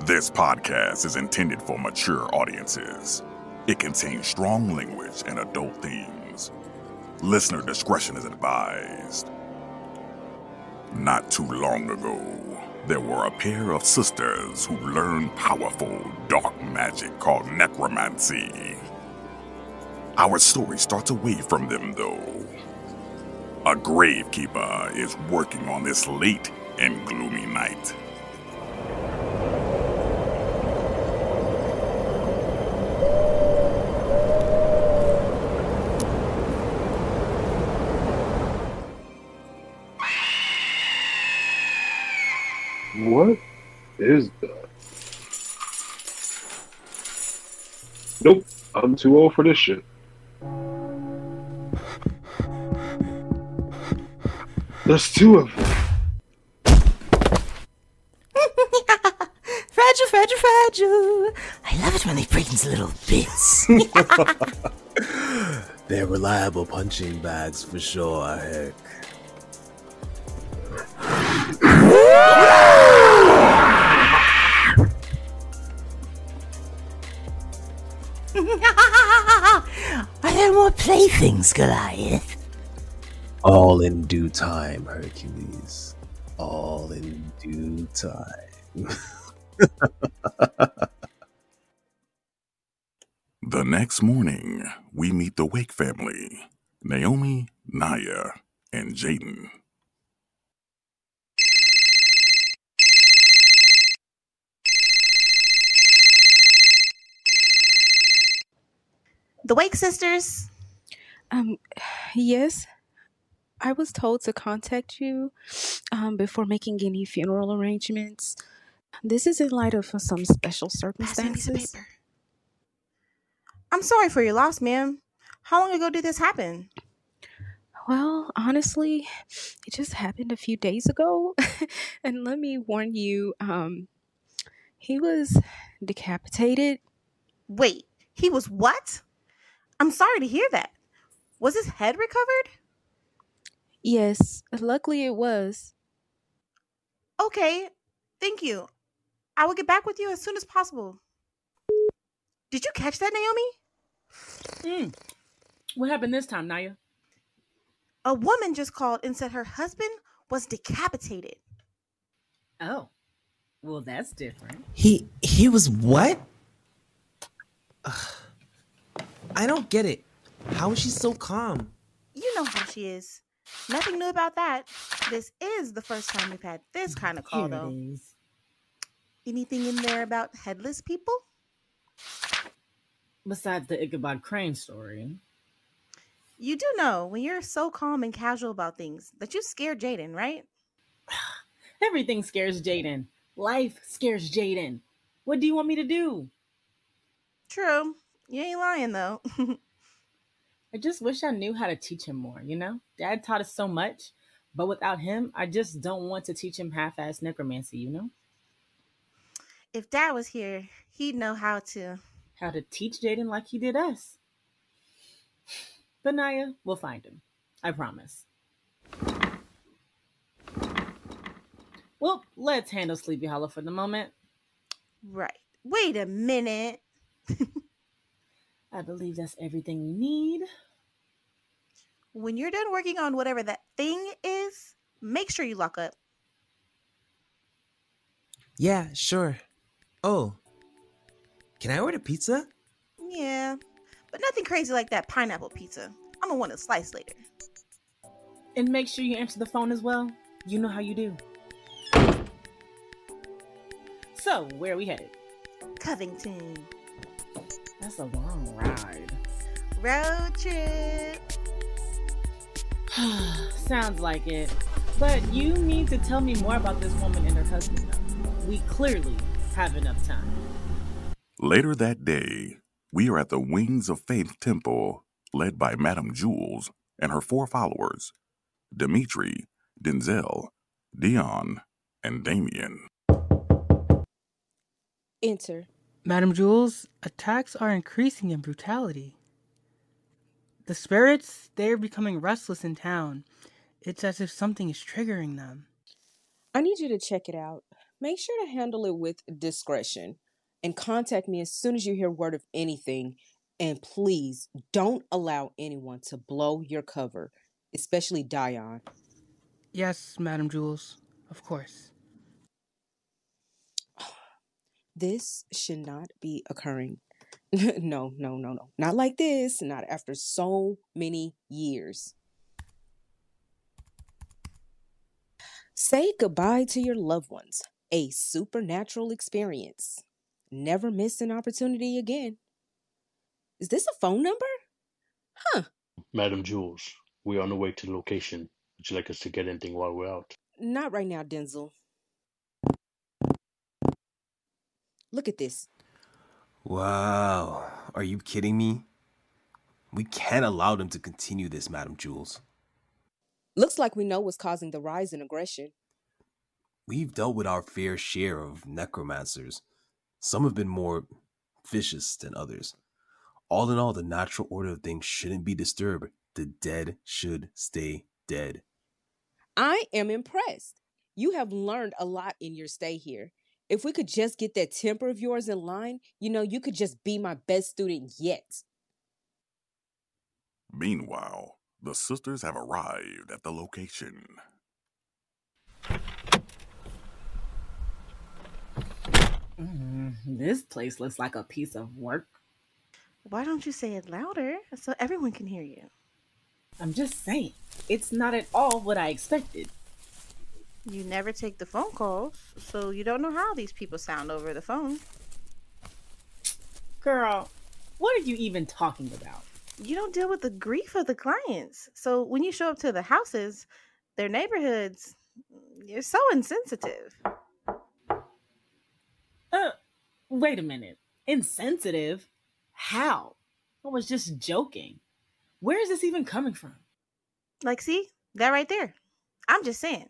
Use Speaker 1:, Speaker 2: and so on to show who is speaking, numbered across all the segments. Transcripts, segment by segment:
Speaker 1: This podcast is intended for mature audiences. It contains strong language and adult themes. Listener discretion is advised. Not too long ago, there were a pair of sisters who learned powerful dark magic called necromancy. Our story starts away from them, though. A gravekeeper is working on this late and gloomy night.
Speaker 2: I'm too old for this shit. There's two of them.
Speaker 3: fragile, fragile, fragile. I love it when they break into little bits.
Speaker 4: They're reliable punching bags for sure, heck.
Speaker 3: There more playthings, Goliath?
Speaker 4: All in due time, Hercules. All in due time.
Speaker 1: The next morning, we meet the Wake family Naomi, Nyah, and Jaden.
Speaker 5: The Wake sisters.
Speaker 6: Um, yes. I was told to contact you um, before making any funeral arrangements. This is in light of some special
Speaker 5: Pass me a piece of
Speaker 6: circumstances.
Speaker 5: I'm sorry for your loss, ma'am. How long ago did this happen?
Speaker 6: Well, honestly, it just happened a few days ago. and let me warn you, um, he was decapitated.
Speaker 5: Wait, he was what? I'm sorry to hear that. Was his head recovered?
Speaker 6: Yes, luckily it was.
Speaker 5: Okay, thank you. I will get back with you as soon as possible. Did you catch that, Naomi?
Speaker 7: Mm. What happened this time, Nyah?
Speaker 5: A woman just called and said her husband was decapitated.
Speaker 7: Oh, well, that's different.
Speaker 3: He he was what?
Speaker 8: Ugh. I don't get it. How is she so calm?
Speaker 5: You know how she is. Nothing new about that. This is the first time we've had this kind of call,
Speaker 7: Here
Speaker 5: though.
Speaker 7: it is.
Speaker 5: Anything in there about headless people?
Speaker 7: Besides the Ichabod Crane story.
Speaker 5: You do know when you're so calm and casual about things that you scare Jaden, right?
Speaker 7: Everything scares Jaden. Life scares Jaden. What do you want me to do?
Speaker 5: True. You ain't lying though.
Speaker 7: I just wish I knew how to teach him more, you know? Dad taught us so much, but without him, I just don't want to teach him half ass necromancy, you know?
Speaker 5: if Dad was here, he'd know how to.
Speaker 7: How to teach Jaden like he did us. But Nyah, we'll find him. I promise. Well, let's handle Sleepy Hollow for the moment.
Speaker 5: Right. Wait a minute.
Speaker 7: I believe that's everything we need.
Speaker 5: When you're done working on whatever that thing is, make sure you lock up.
Speaker 8: Yeah, sure. Oh, can I order pizza?
Speaker 5: Yeah, but nothing crazy like that pineapple pizza. I'm gonna want a slice later.
Speaker 7: And make sure you answer the phone as well. You know how you do. So, where are we headed?
Speaker 5: Covington.
Speaker 7: That's a long ride.
Speaker 5: Road trip.
Speaker 7: Sounds like it. But you need to tell me more about this woman and her husband, though. We clearly have enough time.
Speaker 1: Later that day, we are at the Wings of Faith Temple, led by Madame Jules and her four followers Dimitri, Denzel, Dion, and Damien.
Speaker 9: Enter.
Speaker 10: Madame Jules, attacks are increasing in brutality. The spirits, they are becoming restless in town. It's as if something is triggering them.
Speaker 9: I need you to check it out. make sure to handle it with discretion and contact me as soon as you hear word of anything. And please don't allow anyone to blow your cover, especially Dion.
Speaker 10: Yes, Madam Jules, of course.
Speaker 9: This should not be occurring. no, no, no, no. Not like this. Not after so many years. Say goodbye to your loved ones. A supernatural experience. Never miss an opportunity again. Is this a phone number? Huh.
Speaker 11: Madam Jules, we're on the way to the location. Would you like us to get anything while we're out?
Speaker 9: Not right now, Denzel. Look at this.
Speaker 4: Wow. Are you kidding me? We can't allow them to continue this, Madam Jules.
Speaker 9: Looks like we know what's causing the rise in aggression.
Speaker 4: We've dealt with our fair share of necromancers. Some have been more vicious than others. All in all, the natural order of things shouldn't be disturbed. The dead should stay dead.
Speaker 9: I am impressed. You have learned a lot in your stay here. If we could just get that temper of yours in line, you know, you could just be my best student yet.
Speaker 1: Meanwhile, the sisters have arrived at the location.
Speaker 7: Mm, this place looks like a piece of work.
Speaker 5: Why don't you say it louder so everyone can hear you?
Speaker 7: I'm just saying, it's not at all what I expected.
Speaker 5: You never take the phone calls, so you don't know how these people sound over the phone.
Speaker 7: Girl, what are you even talking about?
Speaker 5: You don't deal with the grief of the clients. So when you show up to the houses, their neighborhoods, you're so insensitive.
Speaker 7: Uh, wait a minute. Insensitive? How? I was just joking. Where is this even coming from?
Speaker 5: Like, see, that right there. I'm just saying.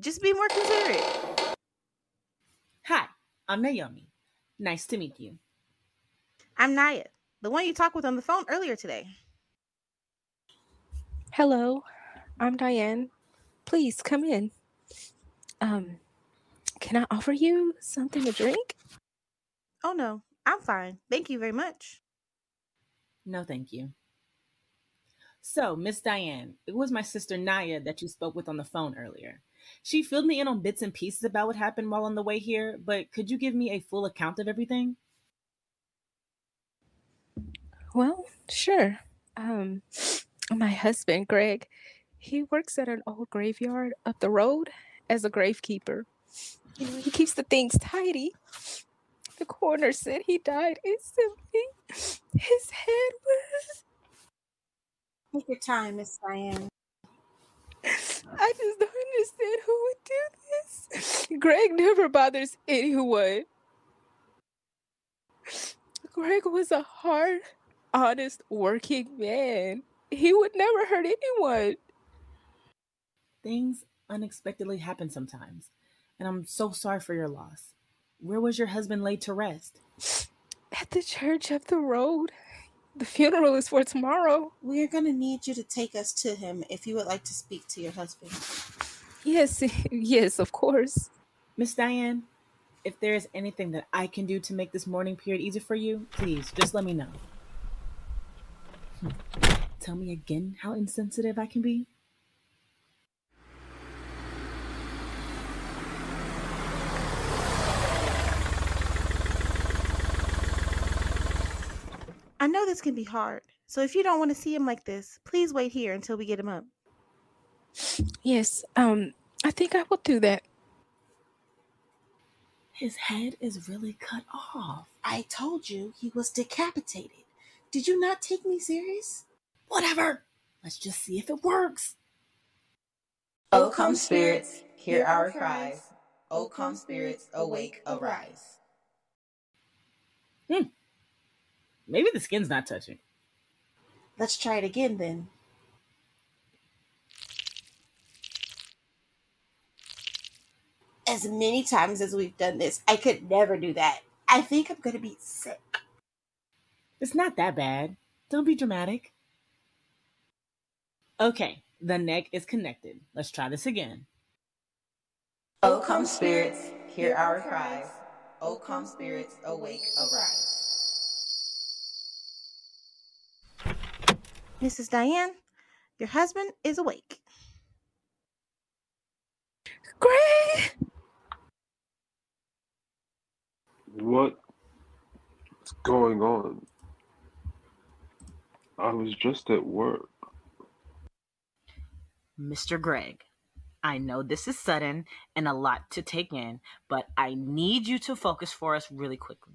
Speaker 5: Just be more considerate.
Speaker 7: Hi, I'm Naomi. Nice to meet you.
Speaker 5: I'm Nyah, the one you talked with on the phone earlier today.
Speaker 6: Hello, I'm Diane. Please come in. Um, can I offer you something to drink?
Speaker 5: Oh no, I'm fine. Thank you very much.
Speaker 7: No, thank you. So, Miss Diane, it was my sister Nyah that you spoke with on the phone earlier. She filled me in on bits and pieces about what happened while on the way here, but could you give me a full account of everything?
Speaker 6: Well, sure. Um, my husband, Greg, he works at an old graveyard up the road as a gravekeeper. You know, he keeps the things tidy. The coroner said he died instantly. His head was.
Speaker 5: Take your time, Miss Diane.
Speaker 6: I just don't understand who would do this. Greg never bothers anyone. Greg was a hard, honest, working man. He would never hurt anyone.
Speaker 7: Things unexpectedly happen sometimes, and I'm so sorry for your loss. Where was your husband laid to rest?
Speaker 6: At the church up the road. The funeral is for tomorrow.
Speaker 5: We are going to need you to take us to him if you would like to speak to your husband.
Speaker 6: Yes, yes, of course.
Speaker 7: Miss Diane, if there is anything that I can do to make this mourning period easier for you, please just let me know. Hmm. Tell me again how insensitive I can be.
Speaker 5: I know this can be hard, so if you don't want to see him like this, please wait here until we get him up.
Speaker 6: Yes, um, I think I will do that.
Speaker 7: His head is really cut off.
Speaker 5: I told you he was decapitated. Did you not take me serious?
Speaker 7: Whatever. Let's just see if it works.
Speaker 12: O come spirits, hear our cries. O come spirits, awake, arise.
Speaker 7: Hmm. Maybe the skin's not touching.
Speaker 5: Let's try it again then. As many times as we've done this, I could never do that. I think I'm going to be sick.
Speaker 7: It's not that bad. Don't be dramatic. Okay, the neck is connected. Let's try this again.
Speaker 12: O come spirits, hear our cries. O come spirits, awake, arise.
Speaker 5: Mrs. Diane, your husband is awake.
Speaker 6: Greg!
Speaker 2: What's going on? I was just at work.
Speaker 7: Mr. Greg, I know this is sudden and a lot to take in, but I need you to focus for us really quickly.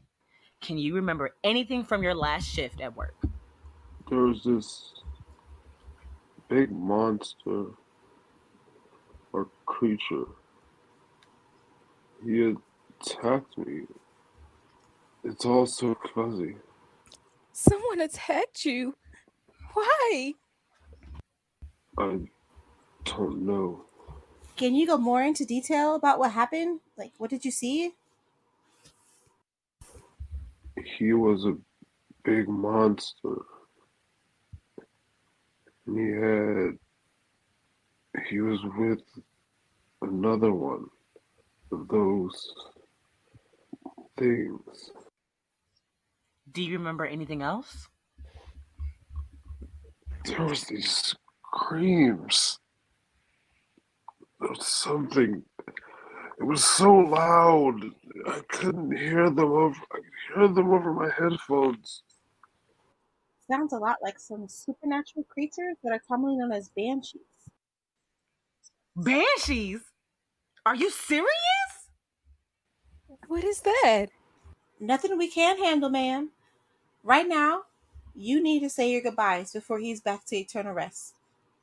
Speaker 7: Can you remember anything from your last shift at work?
Speaker 2: There was this big monster or creature. He attacked me. It's all so fuzzy.
Speaker 6: Someone attacked you. Why?
Speaker 2: I don't know.
Speaker 5: Can you go more into detail about what happened? Like, what did you see?
Speaker 2: He was a big monster. And he had. He was with another one of those things.
Speaker 7: Do you remember anything else?
Speaker 2: There was these screams. There was something. It was so loud. I couldn't hear them over. I could hear them over my headphones.
Speaker 5: Sounds a lot like some supernatural creatures that are commonly known as banshees.
Speaker 7: Banshees? Are you serious?
Speaker 6: What is that?
Speaker 5: Nothing we can't handle, ma'am. Right now, you need to say your goodbyes before he's back to eternal rest.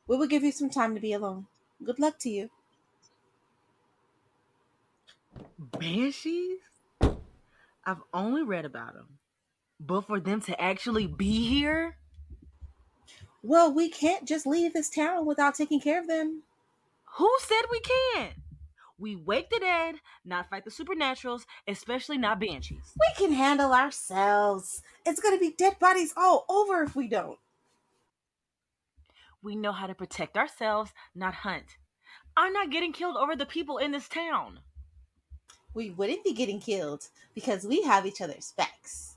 Speaker 5: We will give you some time to be alone. Good luck to you.
Speaker 7: Banshees? I've only read about them. But for them to actually be here?
Speaker 5: Well, we can't just leave this town without taking care of them.
Speaker 7: Who said we can't? We wake the dead, not fight the supernaturals, especially not banshees.
Speaker 5: We can handle ourselves. It's going to be dead bodies all over if we don't.
Speaker 7: We know how to protect ourselves, not hunt. I'm not getting killed over the people in this town.
Speaker 5: We wouldn't be getting killed because we have each other's backs.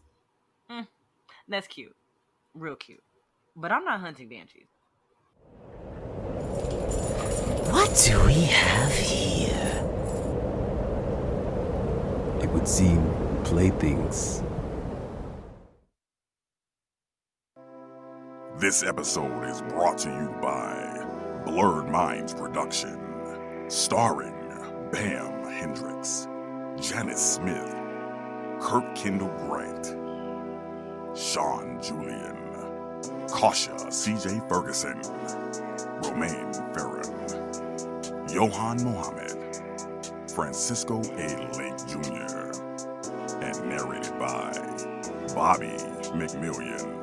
Speaker 7: That's cute. Real cute. But I'm not hunting banshees.
Speaker 3: What do we have here?
Speaker 4: It would seem playthings.
Speaker 1: This episode is brought to you by Blurred Minds Production, starring Bam Hendricks, Janice Smith, Kirk Kendall Grant, Sean Julian, Kasha CJ Ferguson, Romaine Farron, Johan Mohammed, Francisco A. Lake Jr., and narrated by Bobby McMillian.